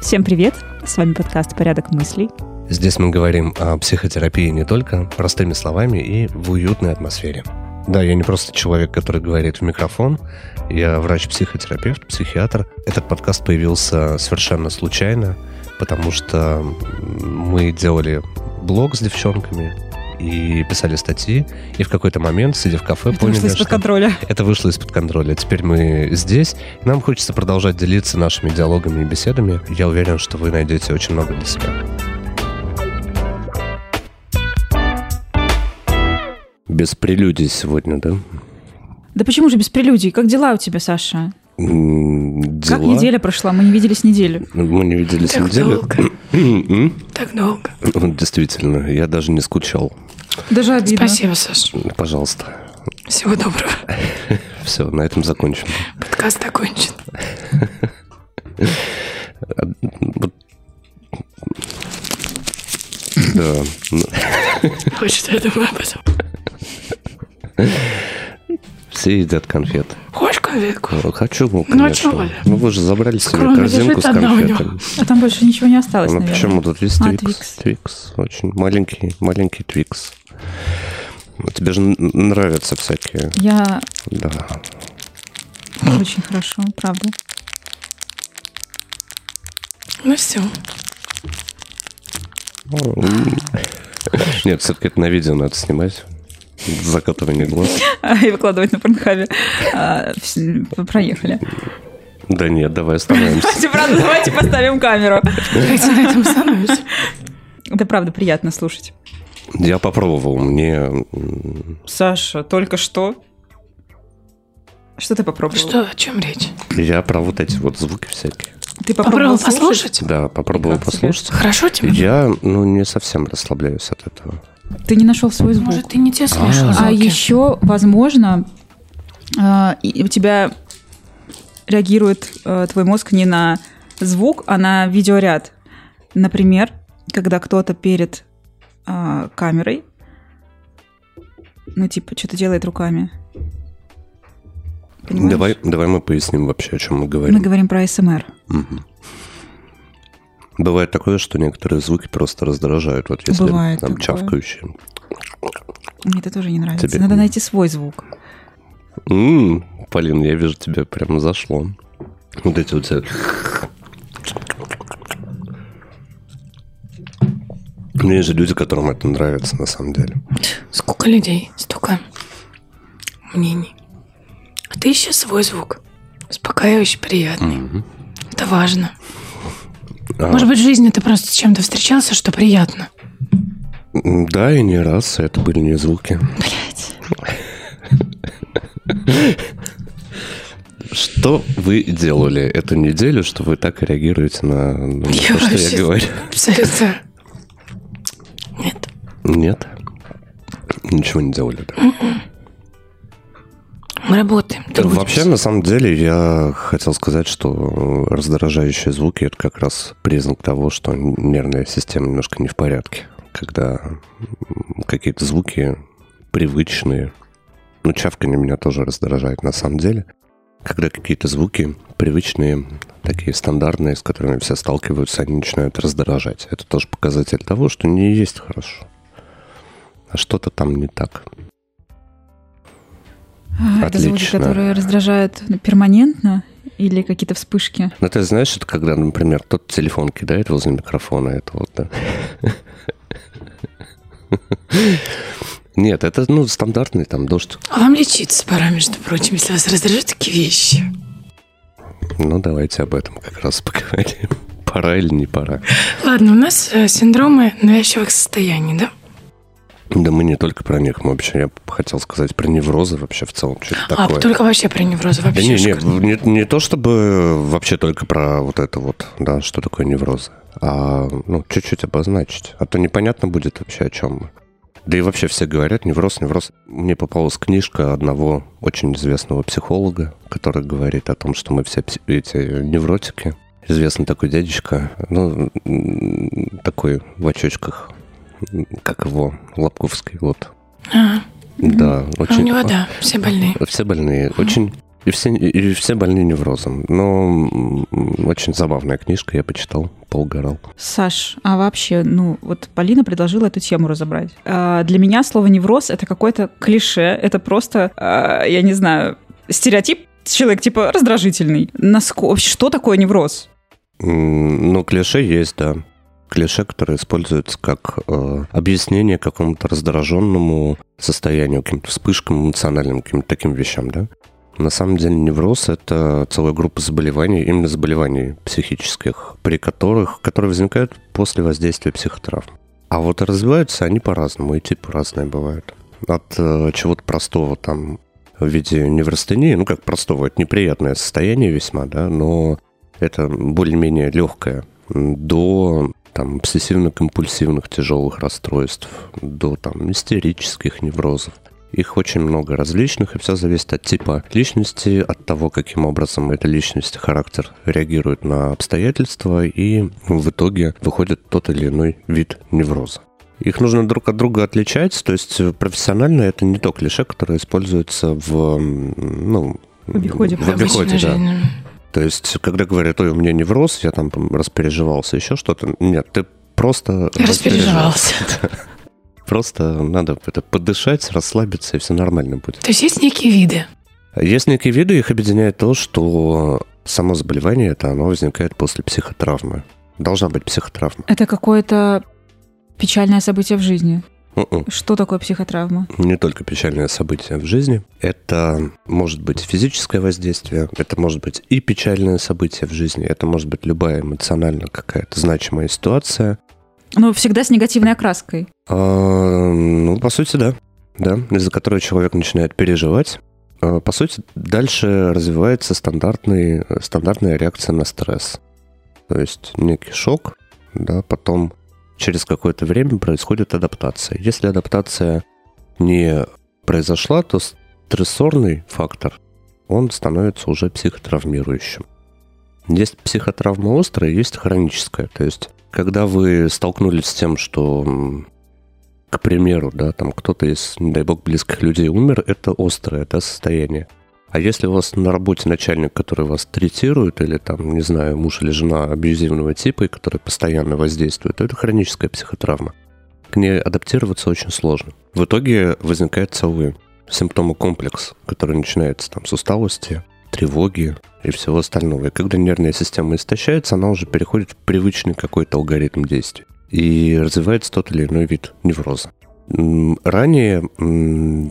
Всем привет! С вами подкаст «Порядок мыслей». Здесь мы говорим о психотерапии не только простыми словами и в уютной атмосфере. Да, я не просто человек, который говорит в микрофон. Я врач-психотерапевт, психиатр. Этот подкаст появился совершенно случайно, потому что мы делали блог с девчонками, и писали статьи, и в какой-то момент, сидя в кафе, Это поняли, вышло из-под что контроля. это вышло из-под контроля. Теперь мы здесь, нам хочется продолжать делиться нашими диалогами и беседами. Я уверен, что вы найдете очень много для себя. Без прелюдий сегодня, да? Да почему же без прелюдий? Как дела у тебя, Саша? М, Как Дела. неделя прошла? Мы не виделись неделю. Мы не виделись Так неделю. долго. Так долго. Действительно, я даже не скучал. Даже обидно. Спасибо, Саш. Пожалуйста. Всего доброго. Все, на этом закончим. Подкаст окончен. Вот. Да. ну, Хочешь, я думаю об этом. Все едят конфет. Хочешь конфетку? Хочу, ну, а конечно. чего? Ну, вы же забрали себе корзинку с конфетами. А там больше ничего не осталось, Ну, наверное. почему тут есть А, Твикс? Твикс. Твикс. Очень маленький, маленький Твикс. Ну, Тебе же нравятся всякие. Я Да. очень хорошо, правда. Ну все. Нет, все-таки это на видео надо снимать. Закатывание глаз. И выкладывать на порнхабе. А, Проехали. Да нет, давай остановимся. Давайте, правда, давайте поставим камеру. Давайте на этом остановимся. Это правда приятно слушать. Я попробовал, мне... Саша, только что. Что ты попробовал? Что, о чем речь? Я про вот эти вот звуки всякие. Ты Попробовал слушать? послушать? Да, попробовал тебе? послушать. Хорошо тебе? Я, ну, не совсем расслабляюсь от этого. Ты не нашел свой звук. Может, ты не те слушал А звуки? еще, возможно, а, и у тебя реагирует э, твой мозг не на звук, а на видеоряд. Например, когда кто-то перед а, камерой, ну, типа, что-то делает руками. Понимаешь? Давай, давай мы поясним вообще, о чем мы говорим. Мы говорим про СМР. Мгм. Бывает такое, что некоторые звуки просто раздражают. Вот если Бывает там такое. чавкающие. Мне это тоже не нравится. Тебе- Надо найти свой звук. М, Полин, я вижу, тебе прямо зашло. Вот эти вот все... Ну, Есть же люди, которым это нравится на самом деле. Сколько людей, столько мнений. А ты ищи свой звук. Успокаивающий, приятный. Это важно. А, Может быть, в жизни ты просто с чем-то встречался, что приятно. Да, и не раз это были не звуки. Блять. Что вы делали эту неделю, что вы так реагируете на, на то, что я говорю? Абсолютно. Нет. Ничего не делали, да? Мы работаем. Вообще, трудимся. на самом деле, я хотел сказать, что раздражающие звуки – это как раз признак того, что нервная система немножко не в порядке. Когда какие-то звуки привычные, ну, чавканье меня тоже раздражает на самом деле. Когда какие-то звуки привычные, такие стандартные, с которыми все сталкиваются, они начинают раздражать. Это тоже показатель того, что не есть хорошо. А что-то там не так. А, Это звуки, Отлично. которые раздражают ну, перманентно или какие-то вспышки. Ну, ты знаешь, это когда, например, тот телефон кидает возле микрофона, это вот, да. Нет, это, ну, стандартный там дождь. А вам лечиться пора, между прочим, если вас раздражают такие вещи. Ну, давайте об этом как раз поговорим. Пора или не пора? Ладно, у нас э, синдромы навязчивых состояний, да? Да мы не только про них, мы вообще, я хотел сказать про неврозы вообще в целом, что А, такое. только вообще про неврозы. Да Вообще не, не, шикарно. не, не то чтобы вообще только про вот это вот, да, что такое неврозы, а ну, чуть-чуть обозначить. А то непонятно будет вообще о чем мы. Да и вообще все говорят невроз, невроз. Мне попалась книжка одного очень известного психолога, который говорит о том, что мы все эти невротики. Известный такой дядечка, ну, такой в очочках, как его, Лобковский, вот. А, Да, А у очень... него, да, все больные. Все больные. Очень... И все, и все больны неврозом. Но очень забавная книжка, я почитал, поугорал. Саш, а вообще, ну, вот Полина предложила эту тему разобрать. А, для меня слово невроз это какое-то клише, это просто, а, я не знаю, стереотип человек типа раздражительный. Наско... Что такое невроз? Ну, клише есть, да. Клише, которое используется как э, объяснение какому-то раздраженному состоянию, каким-то вспышкам эмоциональным, каким-то таким вещам, да. На самом деле невроз – это целая группа заболеваний, именно заболеваний психических, при которых, которые возникают после воздействия психотравм. А вот развиваются они по-разному, и типы разные бывают. От э, чего-то простого там в виде неврастении, ну как простого, это неприятное состояние весьма, да, но это более-менее легкое, до там обсессивно-компульсивных тяжелых расстройств, до там истерических неврозов. Их очень много различных, и все зависит от типа личности, от того, каким образом эта личность, характер реагирует на обстоятельства, и в итоге выходит тот или иной вид невроза. Их нужно друг от друга отличать, то есть профессионально это не то клише, которое используется в, ну, В обиходе. в обиходе, да. жизни. То есть, когда говорят, ой, у меня невроз, я там распереживался, еще что-то. Нет, ты просто Распереживался. Просто надо это подышать, расслабиться, и все нормально будет. То есть есть некие виды. Есть некие виды, их объединяет то, что само заболевание, это оно возникает после психотравмы. Должна быть психотравма. Это какое-то печальное событие в жизни. М-м. Что такое психотравма? Не только печальное событие в жизни. Это может быть физическое воздействие, это может быть и печальное событие в жизни, это может быть любая эмоционально какая-то значимая ситуация, Ну, всегда с негативной окраской. А, ну, по сути, да. Да, из-за которой человек начинает переживать. А, По сути, дальше развивается стандартный, стандартная реакция на стресс. То есть некий шок, да, потом через какое-то время происходит адаптация. Если адаптация не произошла, то стрессорный фактор, он становится уже психотравмирующим. Есть психотравма острая, есть хроническая. То есть, когда вы столкнулись с тем, что, к примеру, да, там кто-то из, не дай бог, близких людей умер, это острое да, состояние. А если у вас на работе начальник, который вас третирует, или там, не знаю, муж или жена абьюзивного типа, и который постоянно воздействует, то это хроническая психотравма. К ней адаптироваться очень сложно. В итоге возникает целый симптомокомплекс, который начинается там с усталости, тревоги и всего остального. И когда нервная система истощается, она уже переходит в привычный какой-то алгоритм действий. И развивается тот или иной вид невроза. Ранее,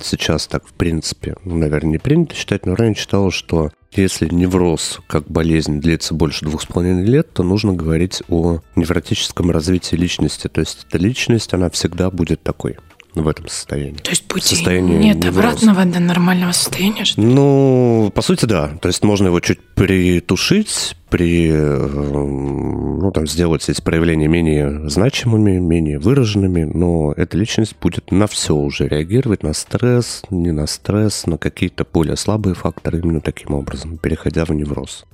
сейчас так в принципе, ну, наверное, не принято считать, но ранее считалось, что если невроз как болезнь длится больше двух с половиной лет, то нужно говорить о невротическом развитии личности. То есть эта личность, она всегда будет такой в этом состоянии. То есть пути Состояние нет невроза. обратного до нормального состояния. что ли? Ну, по сути, да. То есть можно его чуть притушить, при, э, ну, там, сделать эти проявления менее значимыми, менее выраженными, но эта личность будет на все уже реагировать, на стресс, не на стресс, на какие-то более слабые факторы, именно таким образом, переходя в невроз.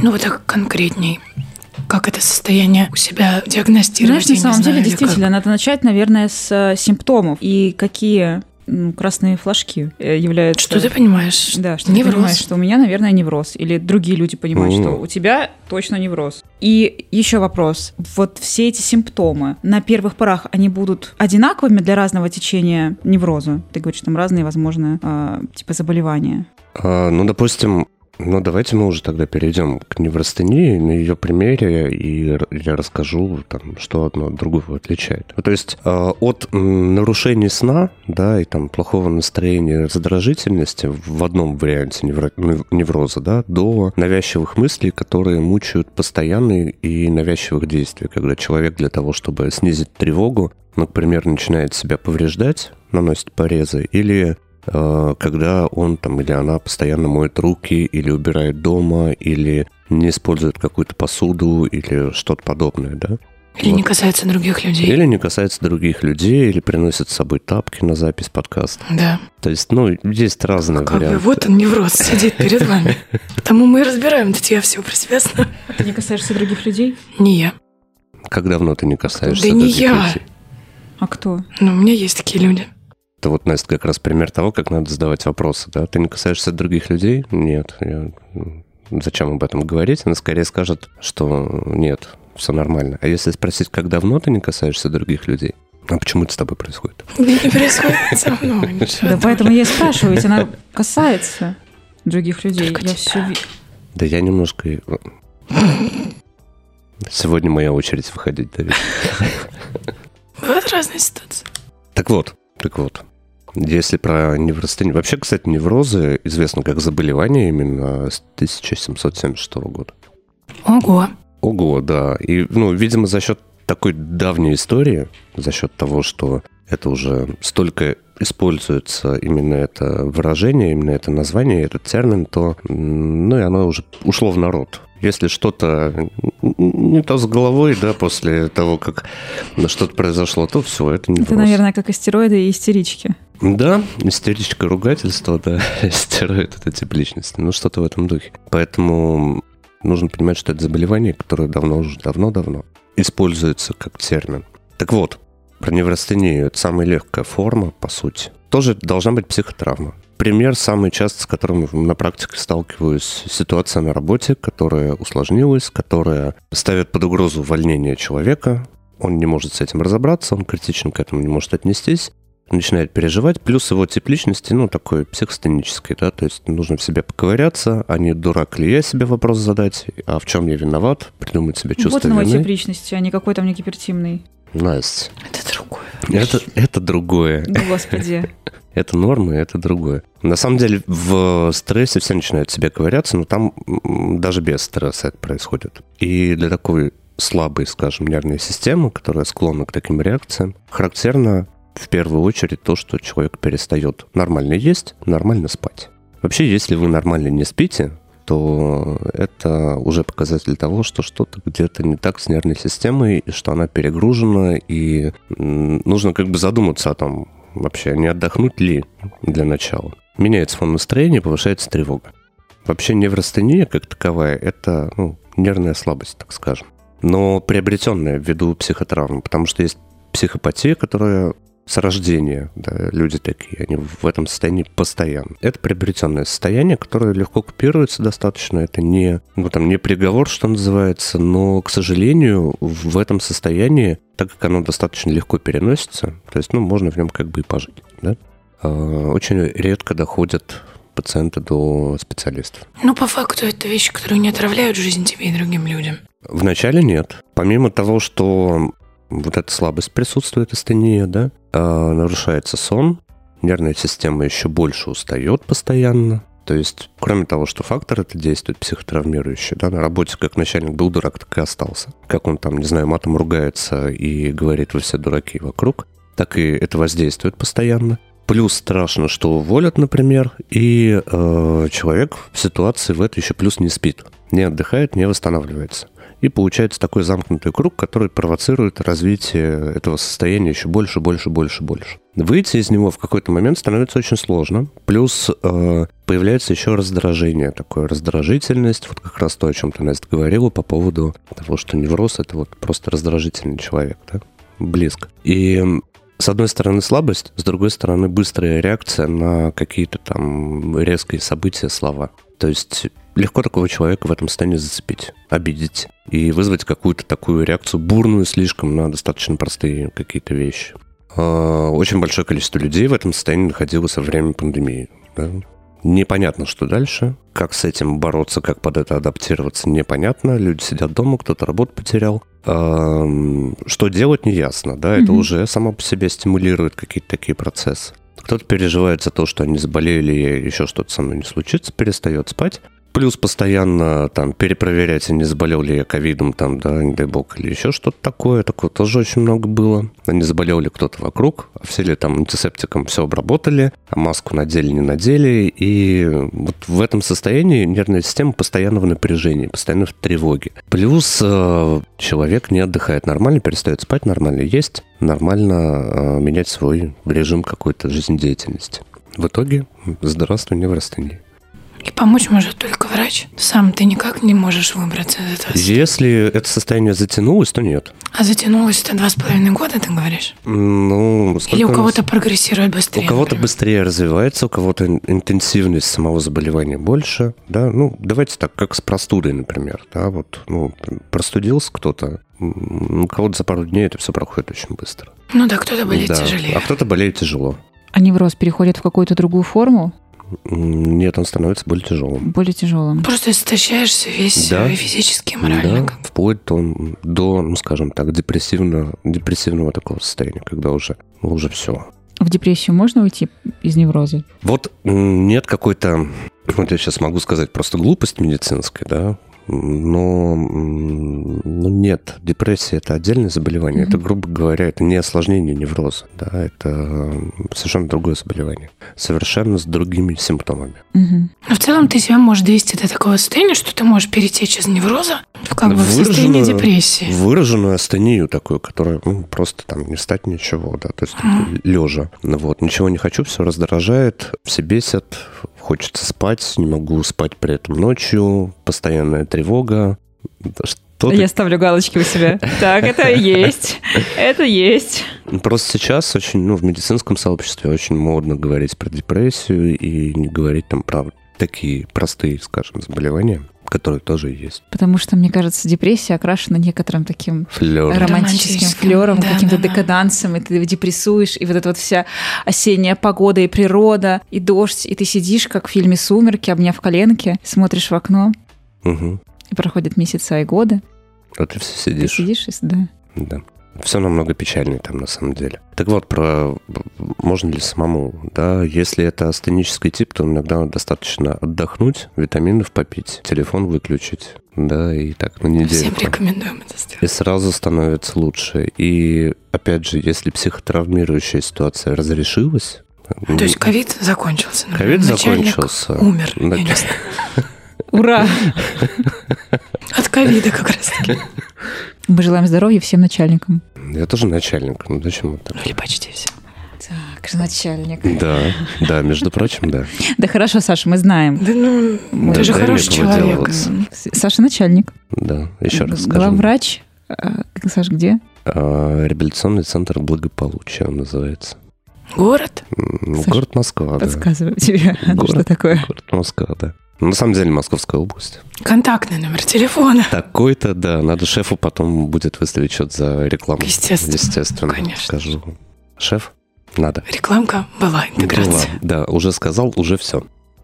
Ну вот так конкретней. Как это состояние у себя диагностировать? Знаешь, на самом знаю, деле, действительно, надо начать, наверное, с э, симптомов. И какие красные флажки э, как? являются... Что ты понимаешь? Да, что Невроз. ты понимаешь, что у меня, наверное, невроз. Или другие люди понимают, Мгм. что у тебя точно невроз. И еще вопрос. Вот все эти симптомы, на первых порах, они будут одинаковыми для разного течения невроза? Ты говоришь, там разные, возможно, а, типа заболевания. А, ну, допустим, ну, давайте мы уже тогда перейдем к неврастении на ее примере, и я расскажу, там, что одно от другого отличает. Ну, То есть а, от нарушений сна, да, и там плохого настроения, раздражительности в одном варианте невро- нев- невроза, да, до навязчивых мыслей, которые мучают постоянные и навязчивых действий, когда человек для того, чтобы снизить тревогу, ну, например, начинает себя повреждать, наносит порезы, или э, когда он там или она постоянно моет руки, или убирает дома, или не использует какую-то посуду, или что-то подобное, да? Или Вот. не касается других людей. Или не касается других людей, или приносит с собой тапки на запись подкаста. Да. То есть, ну, есть разные Как бы варианты. вот он невроз сидит перед вами. Потому мы и разбираем, тут я все про себя знаю. Ты не касаешься других людей? Не я. Как давно ты не касаешься Да не других я. людей? А кто? Но у меня есть такие люди. Это вот, Настя, как раз пример того, как надо задавать вопросы, да? Ты не касаешься других людей? Нет. Я... Зачем об этом говорить? Она скорее скажет, что нет, все нормально. А если спросить, как давно ты не касаешься других людей? А почему это с тобой происходит? Не происходит со мной. Да поэтому я и спрашиваю, ведь она касается других людей. Только Я все Да я немножко... Сегодня моя очередь выходить, Давид. Бывают разные ситуации. Так вот, так вот. Если про неврастению... Вообще, кстати, неврозы известно как заболевание именно с 1776 года. Ого. Ого, да. И, ну, видимо, за счет такой давней истории, за счет того, что это уже столько используется именно это выражение, именно это название, этот термин, то, ну, и оно уже ушло в народ. Если что-то не то с головой, да, после того, как что-то произошло, то все, это не Это, наверное, как астероиды и истерички. да, истеричка ругательство, да, стирает это тип личности. Ну, что-то в этом духе. Поэтому нужно понимать, что это заболевание, которое давно уже давно-давно используется как термин. Так вот, про неврастению. Это самая легкая форма, по сути. Тоже должна быть психотравма. Пример самый часто, с которым на практике сталкиваюсь, ситуация на работе, которая усложнилась, которая ставит под угрозу увольнение человека. Он не может с этим разобраться, он критично к этому не может отнестись начинает переживать, плюс его тип личности, ну, такой психостенический, да, то есть нужно в себе поковыряться, а не дурак ли я себе вопрос задать, а в чем я виноват, придумать себе чувство вот вины. тип личности, а не какой-то мне гипертимный. Настя, Это другое. это, это другое. Господи. Это норма, и это другое. На самом деле в стрессе все начинают себе ковыряться, но там даже без стресса это происходит. И для такой слабой, скажем, нервной системы, которая склонна к таким реакциям, характерно в первую очередь то, что человек перестает нормально есть, нормально спать. Вообще, если вы нормально не спите, то это уже показатель того, что что-то где-то не так с нервной системой, и что она перегружена, и нужно как бы задуматься о том, вообще, не отдохнуть ли для начала. Меняется фон настроения, повышается тревога. Вообще неврастения как таковая – это ну, нервная слабость, так скажем. Но приобретенная ввиду психотравмы, потому что есть психопатия, которая с рождения, да, люди такие, они в этом состоянии постоянно. Это приобретенное состояние, которое легко купируется достаточно. Это не, ну, там, не приговор, что называется, но, к сожалению, в этом состоянии, так как оно достаточно легко переносится, то есть, ну, можно в нем как бы и пожить, да, а, очень редко доходят пациенты до специалистов. Ну, по факту, это вещи, которые не отравляют жизнь тебе и другим людям. Вначале нет. Помимо того, что вот эта слабость присутствует, астения, да, нарушается сон, нервная система еще больше устает постоянно. То есть, кроме того, что фактор это действует психотравмирующий, да, на работе как начальник был дурак, так и остался. Как он там, не знаю, матом ругается и говорит, вы все дураки вокруг, так и это воздействует постоянно. Плюс страшно, что уволят, например, и э, человек в ситуации в этой еще плюс не спит, не отдыхает, не восстанавливается. И получается такой замкнутый круг, который провоцирует развитие этого состояния еще больше, больше, больше, больше. Выйти из него в какой-то момент становится очень сложно. Плюс э, появляется еще раздражение, такое раздражительность, вот как раз то, о чем ты, Настя, говорила по поводу того, что невроз — это вот просто раздражительный человек, да? Близко. И с одной стороны слабость, с другой стороны быстрая реакция на какие-то там резкие события, слова. То есть легко такого человека в этом состоянии зацепить, обидеть и вызвать какую-то такую реакцию бурную слишком на достаточно простые какие-то вещи. А, Очень большое количество людей в этом состоянии находилось во время пандемии. да. Непонятно, что дальше. Как с этим бороться, как под это адаптироваться, непонятно. Люди сидят дома, кто-то работу потерял. Что делать, неясно. Да? Это Мгм. уже само по себе стимулирует какие-то такие процессы. Кто-то переживает за то, что они заболели, и еще что-то со мной не случится, перестает спать. Плюс постоянно там перепроверять, а не заболел ли я ковидом, там, да, не дай бог, или еще что-то такое. Такое тоже очень много было. А не заболел ли кто-то вокруг, а все ли там антисептиком все обработали, а маску надели, не надели. И вот в этом состоянии нервная система постоянно в напряжении, постоянно в тревоге. Плюс э, человек не отдыхает нормально, перестает спать нормально, есть нормально э, менять свой режим какой-то жизнедеятельности. В итоге, здравствуй, неврастения. И помочь может только врач. Сам ты никак не можешь выбраться из этого. Если это состояние затянулось, то нет. А затянулось это два с половиной года, ты говоришь? Ну, Или у кого-то нас- прогрессирует быстрее? У кого-то например? быстрее развивается, у кого-то ин- интенсивность самого заболевания больше, да, ну, давайте так, как с простудой, например, да, вот, ну, простудился кто-то, у кого-то за пару дней это все проходит очень быстро. Ну да, кто-то болеет Да, тяжелее. А кто-то болеет тяжело. А невроз переходит в какую-то другую форму, Нет, он становится более тяжелым. более тяжелым. Просто истощаешься весь Да. э, физически и морально. Да, вплоть до, до, ну, скажем так, депрессивного, депрессивного такого состояния, когда уже, уже все. В депрессию можно уйти из невроза? Вот нет какой-то, вот я сейчас могу сказать просто глупость медицинская, да, но м, ну, нет, депрессия это отдельное заболевание, это, грубо говоря, это не осложнение невроза, да, это совершенно другое заболевание, совершенно с другими симптомами. Мгм. Но в целом ты себя можешь довести до такого состояния, что ты можешь перетечь из невроза в как бы в состояние депрессии. Выраженную астению такую, которая ну, просто там не стать ничего, да, то есть лежа. Ну Вот, ничего не хочу, все раздражает, все бесят, хочется спать, не могу спать при этом ночью, постоянная тревога. Что ты- Я ставлю галочки у себя. Так, это есть. Это есть. Просто сейчас очень, ну, в медицинском сообществе очень модно говорить про депрессию и не говорить там про такие простые, скажем, заболевания, которые тоже есть. Потому что, мне кажется, депрессия окрашена некоторым таким Флёр. романтическим флером, да, каким-то да, да. декадансом, и ты депрессуешь, и вот эта вот вся осенняя погода, и природа, и дождь, и ты сидишь, как в фильме «Сумерки», обняв коленки, смотришь в окно, Угу. и проходят месяца и годы. А ты все Ты сидишь. сидишь, и, да. Да. Все намного печальнее там на самом деле. Так вот, про можно ли самому, да, если это астенический тип, то иногда достаточно отдохнуть, витаминов попить, телефон выключить, да, и так на неделю. Всем рекомендуем это сделать. И сразу становится лучше. И опять же, если психотравмирующая ситуация разрешилась, То есть ковид закончился. ковид закончился. Умер. я не знаю. Ура! От ковида как раз таки. Мы желаем здоровья всем начальникам. Я тоже начальник. Ну зачем вот так? Ну или почти все. Так, начальник. Да, да, между прочим, да. Да хорошо, Саша, мы знаем. Да ну, Мы- ты же хороший человек. Саша начальник. Да, еще раз скажу. Главврач. А, Саш, где? А, Реабилитационный центр благополучия он называется. Город? Саша, Город Москва, да. Подсказываю тебе, Город. что такое. Город Москва, да. На самом деле Московская область. Контактный номер телефона. Такой-то, да. Надо шефу потом будет выставить счет за рекламу. Естественно. Естественно. Конечно. Скажу. Шеф, надо. Рекламка была, интеграция. Была. Да, уже сказал, уже все.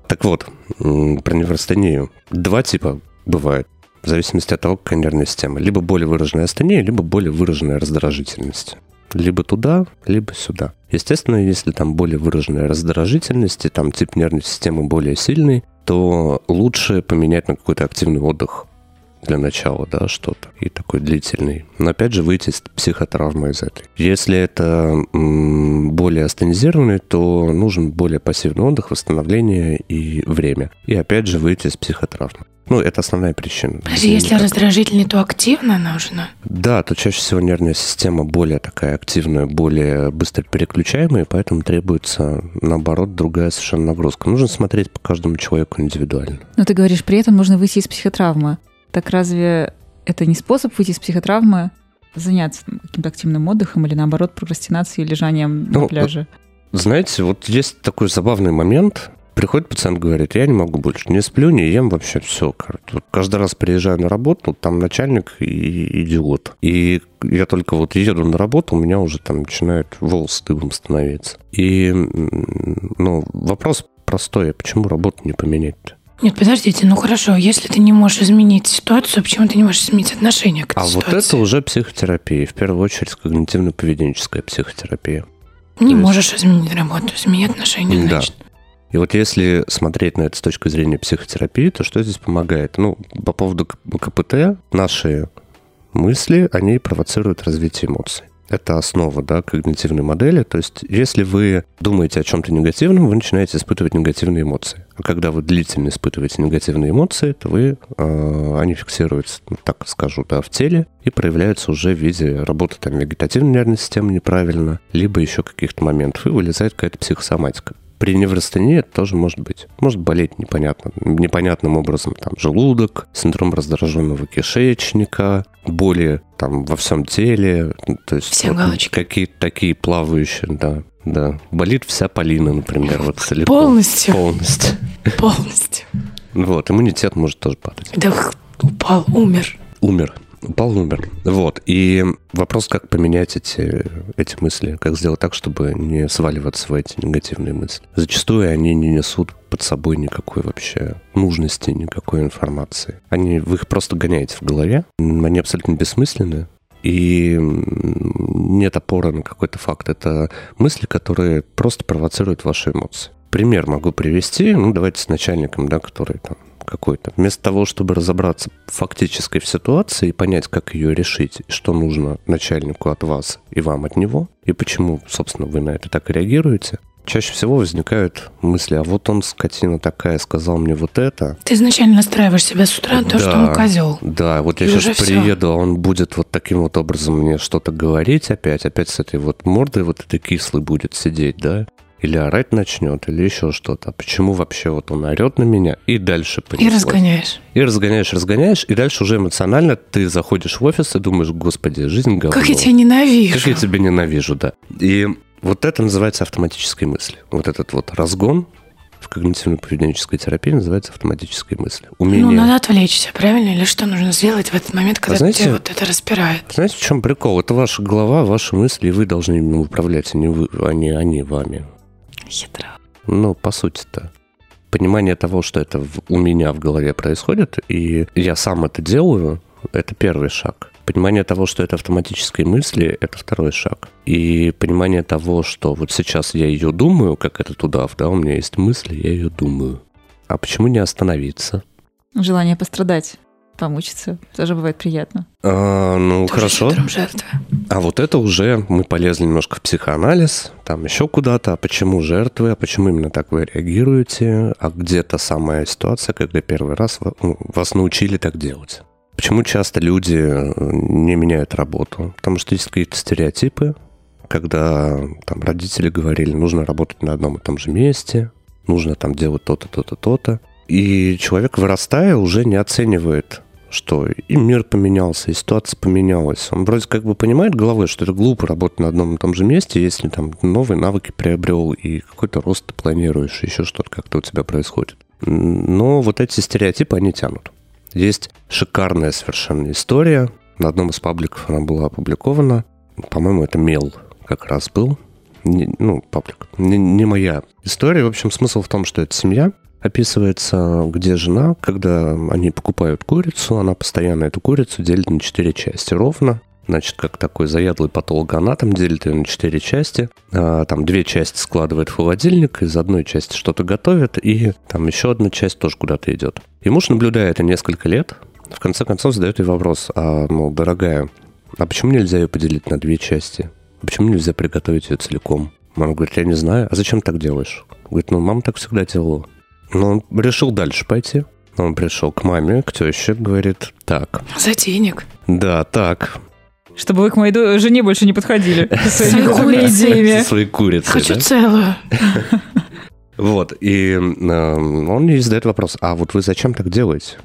Так вот, про неврастению. Два типа бывает. В зависимости от того, какая нервная система. Либо более выраженная астения, либо более выраженная раздражительность. Либо туда, либо сюда. Естественно, если там более выраженная раздражительность, и там тип нервной системы более сильный, то лучше поменять на какой-то активный отдых для начала, да, что-то, и такой длительный. Но опять же выйти из психотравмы из этой. Если это более астенизированный, то нужен более пассивный отдых, восстановление и время. И опять же выйти из психотравмы. Ну, это основная причина. Подожди, если раздражительный, то активно нужно. Да, то чаще всего нервная система более такая активная, более быстро переключаемая, и поэтому требуется, наоборот, другая совершенно нагрузка. Нужно смотреть по каждому человеку индивидуально. Но ты говоришь, при этом нужно выйти из психотравмы. Так разве это не способ выйти из психотравмы, заняться каким-то активным отдыхом или, наоборот, прокрастинацией, лежанием на Ну, пляже? Знаете, вот есть такой забавный момент. Приходит пациент, говорит, я не могу больше, не сплю, не ем, вообще все. Вот каждый раз приезжаю на работу, там начальник и идиот. И я только вот еду на работу, у меня уже там начинает волосы дыбом становиться. И, ну, вопрос простой, а почему работу не поменять-то? Нет, подождите, ну хорошо, если ты не можешь изменить ситуацию, почему ты не можешь изменить отношение к этой А вот ситуации? это уже психотерапия, в первую очередь когнитивно-поведенческая психотерапия. Не то есть- можешь изменить работу, измени отношения, Да. значит. И вот если смотреть на это с точки зрения психотерапии, то что здесь помогает? Ну, по поводу КПТ, наши мысли, они провоцируют развитие эмоций. Это основа да, когнитивной модели. То есть, если вы думаете о чем-то негативном, вы начинаете испытывать негативные эмоции. А когда вы длительно испытываете негативные эмоции, то вы, э, они фиксируются, ну, так скажу, да, в теле и проявляются уже в виде работы там, вегетативной нервной системы неправильно, либо еще каких-то моментов, и вылезает какая-то психосоматика. При неврастении это тоже может быть. Может болеть непонятно, непонятным образом там желудок, синдром раздраженного кишечника, боли там во всем теле. То есть Все вот. Какие-то такие плавающие, да. Да. Болит вся Полина, например, вот целиком. Полностью? Полностью. Полностью. Вот, иммунитет может тоже падать. Да упал, умер. Умер. Упал, умер. Вот. И вопрос, как поменять эти, эти мысли, как сделать так, чтобы не сваливаться в эти негативные мысли. Зачастую они не несут под собой никакой вообще нужности, никакой информации. Они, вы их просто гоняете в голове, они абсолютно бессмысленны, и нет опоры на какой-то факт. Это мысли, которые просто провоцируют ваши эмоции. Пример могу привести, ну, давайте с начальником, да, который там какой-то. Вместо того, чтобы разобраться фактической в ситуации и понять, как ее решить, что нужно начальнику от вас и вам от него, и почему, собственно, вы на это так и реагируете, чаще всего возникают мысли, а вот он, скотина такая, сказал мне вот это. Ты изначально настраиваешь себя с утра на то, что он козел. Да, вот я сейчас приеду, а он будет вот таким вот образом мне что-то говорить опять, опять с этой вот мордой вот этой кислой будет сидеть, да? Или орать начнет, или еще что-то. А почему вообще вот он орет на меня и дальше И понеслось? разгоняешь. И разгоняешь, разгоняешь, и дальше уже эмоционально ты заходишь в офис и думаешь, господи, жизнь говно. Как я тебя ненавижу. Как я тебя ненавижу, да. И вот это называется автоматической мыслью. Вот этот вот разгон в когнитивно-поведенческой терапии называется автоматической мыслью. Умение... Ну, надо отвлечься, правильно? Или что нужно сделать в этот момент, когда знаете- тебя вот это распирает? Знаете, в чем прикол? Это ваша голова, ваши мысли, и вы должны ими управлять, а не, вы, а не они вами. Хитро. Ну, по сути-то. Понимание того, что это в- у меня в голове происходит, и я сам это делаю, это первый шаг. Понимание того, что это автоматические мысли, это второй шаг. И понимание того, что вот сейчас я ее думаю, как этот удав, да, у меня есть мысли, я ее думаю. А почему не остановиться? Желание пострадать, помучиться, тоже бывает приятно. А, ну, Тоже хорошо. жертвы. А вот это уже мы полезли немножко в психоанализ, там еще куда-то, а почему жертвы, а почему именно так вы реагируете, а где та самая ситуация, когда первый раз ну, вас научили так делать. Почему часто люди э, не меняют работу? Потому что есть какие-то стереотипы, когда там родители говорили, нужно работать на одном и том же месте, нужно там делать то-то, то-то, то-то. И человек, вырастая, уже не оценивает, что и мир поменялся, и ситуация поменялась. Он вроде как бы понимает головой, что это глупо работать на одном и том же месте, если там новые навыки приобрел и какой-то рост ты планируешь, еще что-то как-то у тебя происходит. Но вот эти стереотипы, они тянут. Есть шикарная совершенно история. На одном из пабликов она была опубликована. По-моему, это Мел как раз был. Не- ну, паблик. Не, не моя история. В общем, смысл в том, что это семья. Описывается, где жена, когда они покупают курицу, она постоянно эту курицу делит на четыре части ровно. Значит, как такой заядлый патологоанатом делит ее на четыре части. А, там две части складывает в холодильник, из одной части что-то готовит, и там еще одна часть тоже куда-то идет. И муж, наблюдая это несколько лет, в конце концов задает ей вопрос, а, мол, дорогая, а почему нельзя ее поделить на две части? А Почему нельзя приготовить ее целиком? Мама говорит, я не знаю. А зачем так делаешь? Говорит, ну, мама так всегда делала. Но он решил дальше пойти. Он пришел к маме, к теще, говорит, так, За денег. да, так, Чтобы вы к моей жене больше не подходили своими со своей курицей, Хочу целую. Вот, и э, он ей задает вопрос, а вот вы зачем так делаете,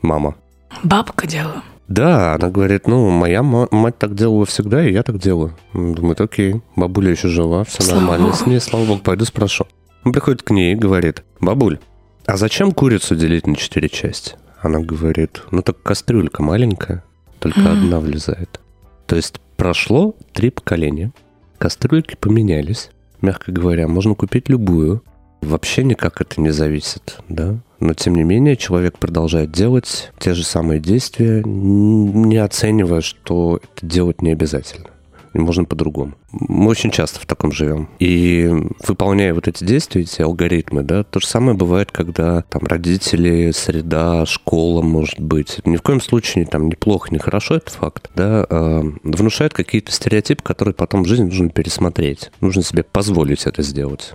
мама? Бабка делала. Да, она говорит, ну, моя ма- мать так делала всегда, и я так делаю. М, Думает, окей, бабуля еще жива, все Слава нормально богу. с ней, слава богу, пойду спрошу. Он приходит к ней и говорит, бабуль, а зачем курицу делить на четыре части? Она говорит, ну так кастрюлька маленькая, только Мгм. одна влезает. То есть прошло три поколения, кастрюльки поменялись, мягко говоря, можно купить любую, вообще никак это не зависит, да? Но тем не менее человек продолжает делать те же самые действия, не оценивая, что это делать не обязательно. Можно по-другому. Мы очень часто в таком живем. И выполняя вот эти действия, эти алгоритмы, да, то же самое бывает, когда там родители, среда, школа, может быть. Ни в коем случае там неплохо, не хорошо, это факт, да, а, внушают какие-то стереотипы, которые потом в жизни нужно пересмотреть. Нужно себе позволить это сделать.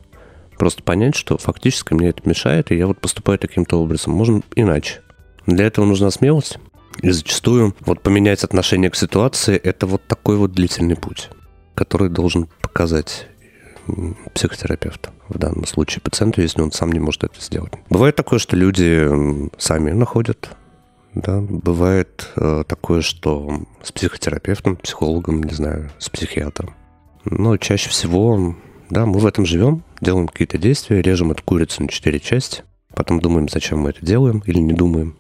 Просто понять, что фактически мне это мешает, и я вот поступаю таким-то образом. Можно иначе. Для этого нужна смелость. И зачастую вот поменять отношение к ситуации – это вот такой вот длительный путь, который должен показать м, психотерапевта в данном случае пациенту, если он сам не может это сделать. Бывает такое, что люди сами находят, да, бывает э, такое, что с психотерапевтом, психологом, не знаю, с психиатром. Но чаще всего, да, мы в этом живем, делаем какие-то действия, режем эту курицу на четыре части, потом думаем, зачем мы это делаем или не думаем,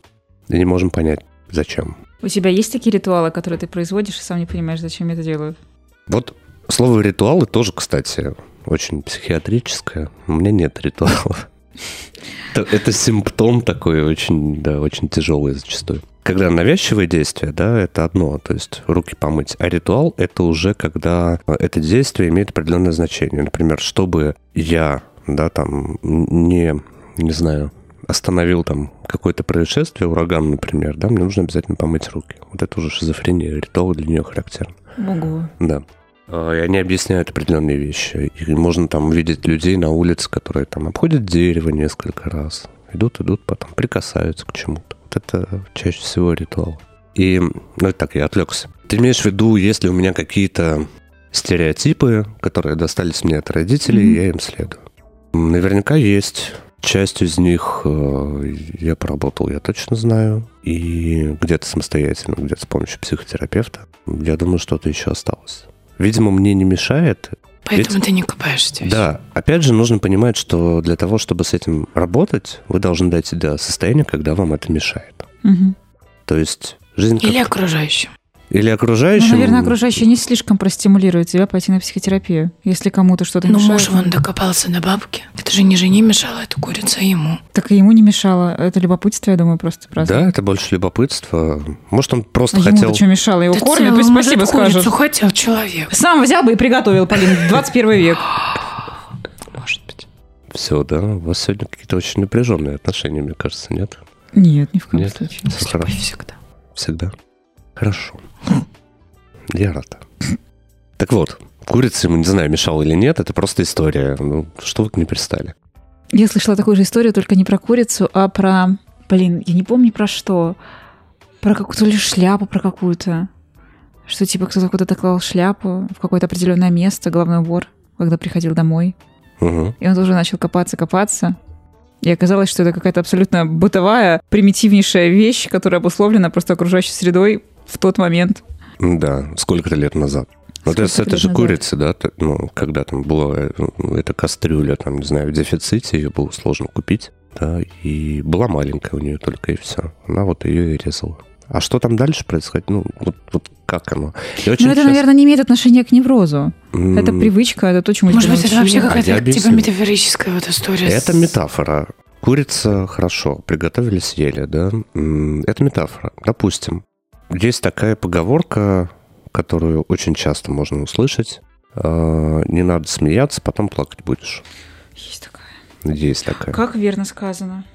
и не можем понять, зачем. У тебя есть такие ритуалы, которые ты производишь и сам не понимаешь, зачем я это делаю? Вот слово ритуалы тоже, кстати, очень психиатрическое. У меня нет ритуалов. Это- симптом такой очень, да, очень тяжелый зачастую. Когда навязчивое действие, да, это одно, то есть руки помыть. А ритуал — это уже когда э, это действие имеет определенное значение. Например, чтобы я, да, там, не, не знаю, остановил там какое-то происшествие, ураган, например, да, мне нужно обязательно помыть руки. Вот это уже шизофрения, ритуал для нее характерен. Ого. Да. А, И они объясняют определенные вещи. И можно там увидеть людей на улице, которые там обходят дерево несколько раз. Идут, идут, потом прикасаются к чему-то. Вот это чаще всего ритуал. И, ну, так, я отвлекся. Ты имеешь в виду, если у меня какие-то стереотипы, которые достались мне от родителей, Мгм. я им следую? Наверняка есть. Часть из них э, я поработал, я точно знаю. И где-то самостоятельно, где-то с помощью психотерапевта. Я думаю, что-то еще осталось. Видимо, мне не мешает. Поэтому Ведь- ты не копаешься здесь. Да, опять же, нужно понимать, что для того, чтобы с этим работать, вы должны дойти до состояния, когда вам это мешает. Мгм. То есть жизнь... как- Или окружающим. Ну, наверное, окружающие не слишком простимулируют тебя пойти на психотерапию, если кому-то что-то Ну, мешает. муж вон докопался до бабки. Это же не жене мешало эту курицу, а ему. Так и ему не мешало. Это любопытство, я думаю, просто праздник. Да, это больше любопытство. Может, он просто А хотел... что мешало? Его Да кормят, пусть спасибо курицу скажет. хотел человек. Сам взял бы и приготовил, Полин. 21 век. Может быть. Все, да? У вас сегодня какие-то очень напряженные отношения, мне кажется, нет? Нет, ни в коем Нет. случае. Хорошо. всегда. Всегда. Хорошо. Я рад. Так вот, курица ему, не знаю, мешала или нет, это просто история. Ну, что вы к ней пристали? Я слышала такую же историю, только не про курицу, а про... Блин, я не помню про что. Про какую-то ли шляпу, про какую-то. Что типа кто-то куда-то клал шляпу в какое-то определенное место, головной убор, когда приходил домой. Угу. И он тоже начал копаться, копаться. И оказалось, что это какая-то абсолютно бытовая, примитивнейшая вещь, которая обусловлена просто окружающей средой в тот момент. Да, сколько-то лет назад. Ну, Сколько это лет же назад? курица, да, ну, когда там была э, ну, эта кастрюля, там, не знаю, в дефиците, ее было сложно купить, да, и была маленькая у нее только, и все. Она вот ее и резала. А что там дальше происходит? Ну, вот, вот как оно? Но это, часто- наверное, не имеет отношения к неврозу. М, Это привычка, это то, чему Может быть, это вообще. А какая-то типа объясню. метафорическая вот история. с- Это метафора. Курица хорошо, приготовили, съели, да? Это метафора. Допустим, есть такая поговорка, которую очень часто можно услышать. э, Не надо смеяться, потом плакать будешь. Есть такая. Есть такая. Как верно сказано.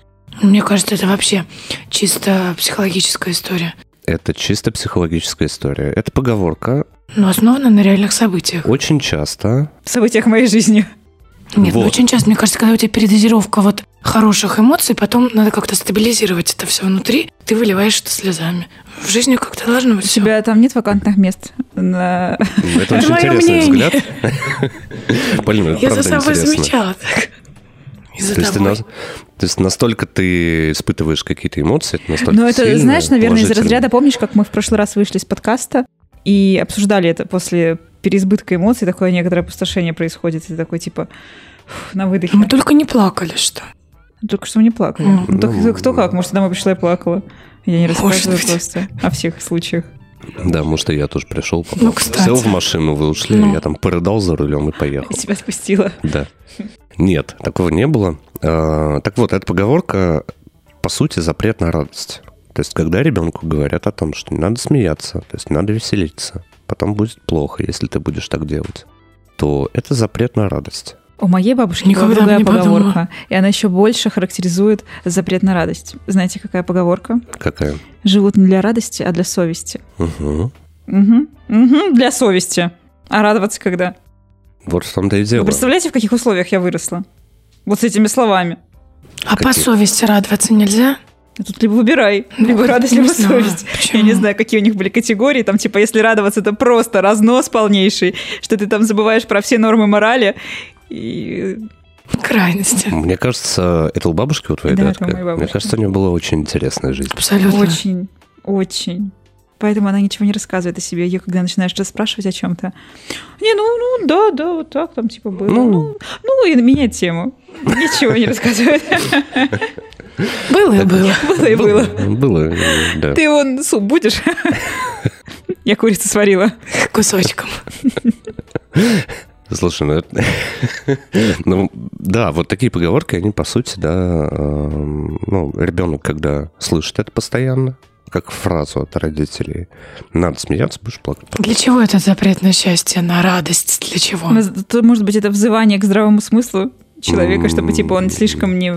Мне кажется, это вообще чисто психологическая история. Это чисто психологическая история. Это поговорка Но основана на реальных событиях. очень часто. В событиях моей жизни. Нет, ну Вот. очень часто, мне кажется, когда у тебя передозировка вот хороших эмоций, потом надо как-то стабилизировать это все внутри, ты выливаешь это слезами. В жизни как-то должно быть У всё. тебя там нет вакантных мест на... Это очень интересный мнение. взгляд. Полина, это Я за правда собой интересно. замечала так. И за То есть, ты то есть настолько ты испытываешь какие-то эмоции, это настолько Но это, сильно, знаешь, наверное, из разряда, помнишь, как мы в прошлый раз вышли с подкаста и обсуждали это после переизбытка эмоций, такое некоторое опустошение происходит, и ты такой, типа, «Фух, на выдохе. Мы только не плакали, что? Только что мы не плакали. Ну, Ну, так ну, кто как? Может, домой пришла и плакала. Я не рассказываю просто о всех случаях. Да, может, и я тоже пришел, Ну, кстати. сел в машину, вы ушли, Ну. я там порыдал за рулем и поехал. Я тебя спустила. Да. Нет, такого не было. А, Так вот, эта поговорка, по сути, запрет на радость. То есть, когда ребенку говорят о том, что не надо смеяться, то есть не надо веселиться, потом будет плохо, если ты будешь так делать, то это запрет на радость. У моей бабушки Никогда была бы другая не подумала. поговорка, и она еще больше характеризует запрет на радость. Знаете, какая поговорка? Какая? Живут не для радости, а для совести. Угу. Угу. Угу. Для совести. А радоваться когда? Вот в том-то и Вы дело. представляете, в каких условиях я выросла? Вот с этими словами. А по Какие? совести радоваться нельзя? Тут либо выбирай, Ну, либо радость, не либо знаю. совесть. Я Почему? не знаю, какие у них были категории. Там, типа, если радоваться, это просто разнос полнейший, что ты там забываешь про все нормы морали И Крайности. Мне кажется, это у бабушки у твоей, Да, да? это моей Мне бабушки. кажется, у нее была очень интересная жизнь. Абсолютно. очень, очень. Поэтому она ничего не рассказывает о себе. Ее, когда начинаешь расспрашивать о чем-то, не, ну, ну, да, да, вот так там типа было. Ну. Ну, ну, и меняет тему. Ничего не рассказывает. Было и было. Было и было. Было, да. Ты вон суп будешь? Я курицу сварила. Кусочком. Слушай, ну, это- ну, да, вот такие поговорки, они, по сути, да, эм, ну, ребенок, когда слышит это постоянно, как фразу от родителей, надо смеяться, будешь плакать. Для чего этот запрет на счастье, на радость? Для чего? Может быть, это взывание к здравому смыслу человека, чтобы типа он слишком не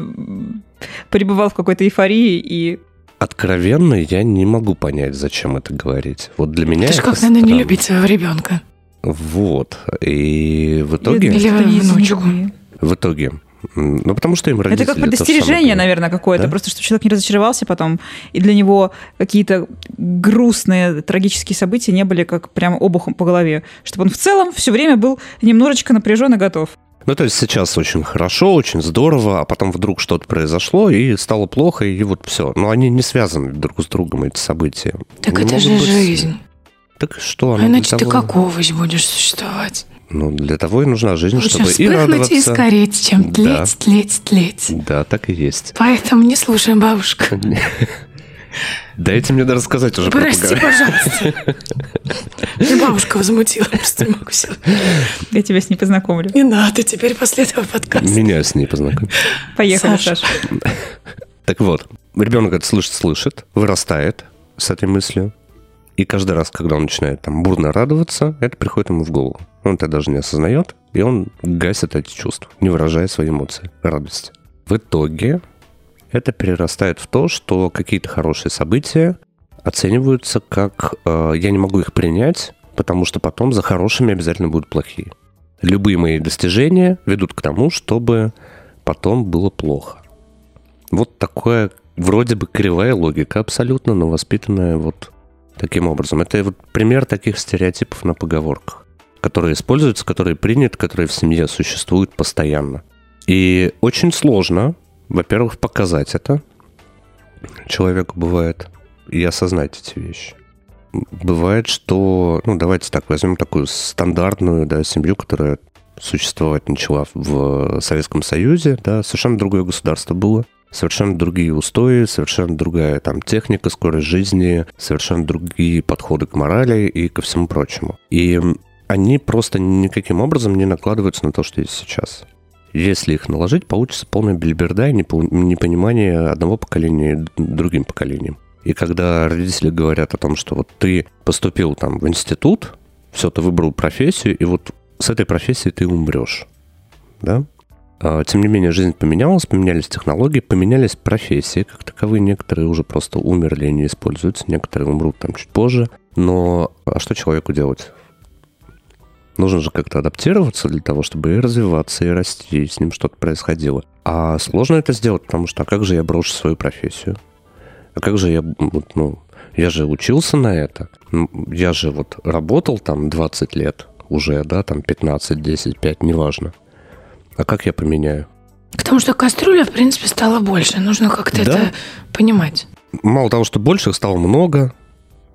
пребывал в какой-то эйфории и Откровенно я не могу понять, зачем это говорить. Вот для меня Это же как надо не странно. любить своего ребенка. Вот. И в итоге... Или внучку. В итоге. Ну, потому что им родители... Это как предостережение, наверное, какое-то. Да? Просто, что человек не разочаровался потом, и для него какие-то грустные, трагические события не были как прям обухом по голове. Чтобы он в целом все время был немножечко напряжен и готов. Ну, то есть сейчас очень хорошо, очень здорово, а потом вдруг что-то произошло, и стало плохо, и вот все. Но они не связаны друг с другом, эти события. Так Они это же быть- жизнь. Так что? А иначе для ты того- как овощ будешь существовать. Ну, для того и нужна жизнь, Лучше чтобы и радоваться. и сгореть, чем тлеть, Да. тлеть, тлеть. Да, так и есть. Поэтому не слушаем бабушку. Дайте мне рассказать уже про Прости, пожалуйста. Мне бабушка возмутила, просто не могу сил. Я тебя с ней познакомлю. Не надо, теперь после этого подкаста. Меня с ней познакомить. Поехали, Саша. Саша. Так вот, ребенок это слышит, слышит, вырастает с этой мыслью. И каждый раз, когда он начинает там бурно радоваться, это приходит ему в голову. Он это даже не осознает, и он гасит эти чувства, не выражая свои эмоции, радости. В итоге это перерастает в то, что какие-то хорошие события оцениваются как э, я не могу их принять, потому что потом за хорошими обязательно будут плохие. Любые мои достижения ведут к тому, чтобы потом было плохо. Вот такая вроде бы кривая логика абсолютно, но воспитанная вот таким образом. Это вот пример таких стереотипов на поговорках, которые используются, которые приняты, которые в семье существуют постоянно. И очень сложно, во-первых, показать это человеку бывает и осознать эти вещи. Бывает, что, ну, давайте так, возьмем такую стандартную, да, семью, которая существовать начала в Советском Союзе, да, совершенно другое государство было, совершенно другие устои, совершенно другая там техника, скорость жизни, совершенно другие подходы к морали и ко всему прочему. И они просто никаким образом не накладываются на то, что есть сейчас. Если их наложить, получится полная бельберда и непо- непонимание одного поколения другим поколением. И когда родители говорят о том, что вот ты поступил там в институт, все, ты выбрал профессию, и вот с этой профессией ты умрешь, да? А, Тем не менее, жизнь поменялась, поменялись технологии, поменялись профессии как таковые. Некоторые уже просто умерли и не используются, некоторые умрут там чуть позже. Но а что человеку делать? Нужно же как-то адаптироваться для того, чтобы и развиваться, и расти, и с ним что-то происходило. А сложно это сделать, потому что а как же я брошу свою профессию? А как же я, ну, я же учился на это. Я же вот работал там 20 лет уже, да, там 15, 10, 5, неважно. А как я поменяю? Потому что кастрюля, в принципе, стала больше. Нужно как-то Да. это понимать. Мало того, что больше их стало много,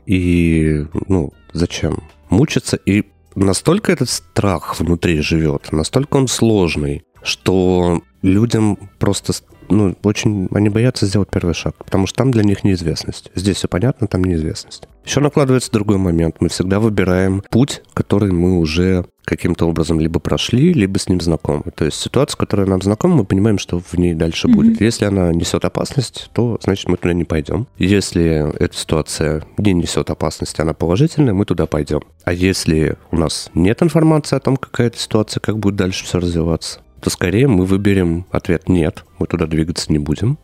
и, ну, зачем? Мучиться, и настолько этот страх внутри живет, настолько он сложный, что людям просто, ну, очень, они боятся сделать первый шаг, потому что там для них неизвестность. Здесь все понятно, там неизвестность. Еще накладывается другой момент. Мы всегда выбираем путь, который мы уже каким-то образом либо прошли, либо с ним знакомы. То есть ситуация, которая нам знакома, мы понимаем, что в ней дальше Мгм. будет. Если она несет опасность, то значит мы туда не пойдем. Если эта ситуация не несет опасности, она положительная, мы туда пойдем. А если у нас нет информации о том, какая это ситуация, как будет дальше все развиваться, то скорее мы выберем ответ «нет», мы туда двигаться не будем,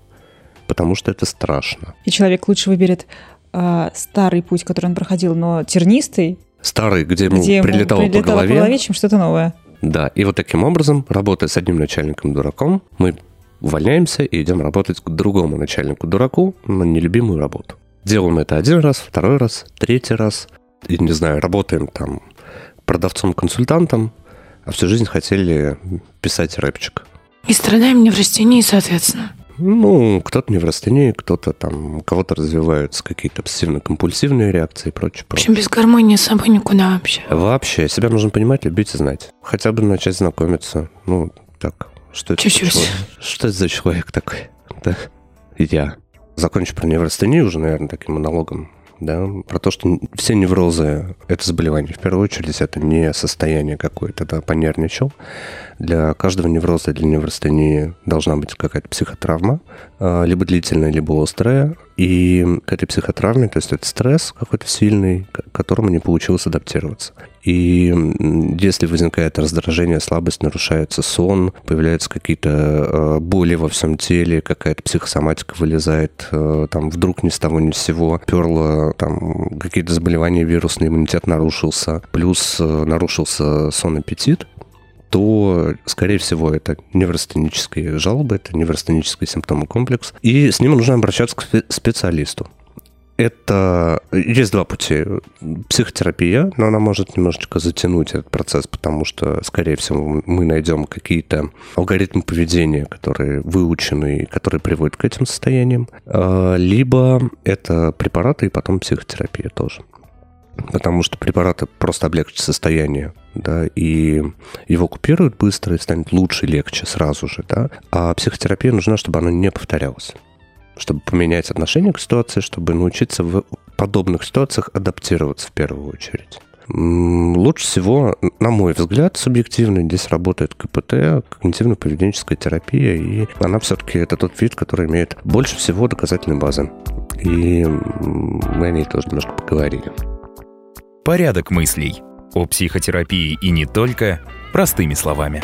потому что это страшно. И человек лучше выберет а, старый путь, который он проходил, но тернистый, Старый, где ему где ему прилетало, прилетало по голове, чем что-то новое. Да, и вот таким образом, работая с одним начальником дураком, мы увольняемся и идем работать к другому начальнику дураку на нелюбимую работу. Делаем это один раз, второй раз, третий раз. И, не знаю, работаем там продавцом-консультантом, а всю жизнь хотели писать рэпчик. И страдаем неврастении, соответственно. Ну, кто-то неврастении, кто-то там, у кого-то развиваются какие-то обсессивно-компульсивные реакции и прочее. В общем, без гармонии с собой никуда вообще. Вообще, себя нужно понимать, любить и знать. Хотя бы начать знакомиться. Ну, так, что это, Чуть-чуть. за человек? Что это за человек такой? Да? Я. Закончу про неврастению уже, наверное, таким монологом. Да, про то, что все неврозы – это заболевание. В первую очередь, это не состояние какое-то, да, понервничал. Для каждого невроза, для неврастении должна быть какая-то психотравма, а, либо длительная, либо острая. И к этой психотравме, то есть это стресс какой-то сильный, к которому не получилось адаптироваться. И если возникает раздражение, слабость, нарушается сон, появляются какие-то э, боли во всем теле, какая-то психосоматика вылезает, э, там вдруг ни с того ни с сего перло, там какие-то заболевания, вирусный иммунитет нарушился, плюс нарушился сон-аппетит, то, скорее всего, это неврастенические жалобы, это неврастенический симптомный комплекс, и с ним нужно обращаться к спе- специалисту. Это есть два пути. Психотерапия, но она может немножечко затянуть этот процесс, потому что, скорее всего, мы найдем какие-то алгоритмы поведения, которые выучены и которые приводят к этим состояниям. А, Либо это препараты и потом психотерапия тоже. Потому что препараты просто облегчат состояние, да, и его купируют быстро, и станет лучше, легче сразу же, да. А психотерапия нужна, чтобы она не повторялась чтобы поменять отношение к ситуации, чтобы научиться в подобных ситуациях адаптироваться в первую очередь. Лучше всего, на мой взгляд, субъективно здесь работает КПТ, когнитивно-поведенческая терапия, и она все-таки это тот вид, который имеет больше всего доказательной базы. И мы о ней тоже немножко поговорили. Порядок мыслей. О психотерапии и не только, простыми словами.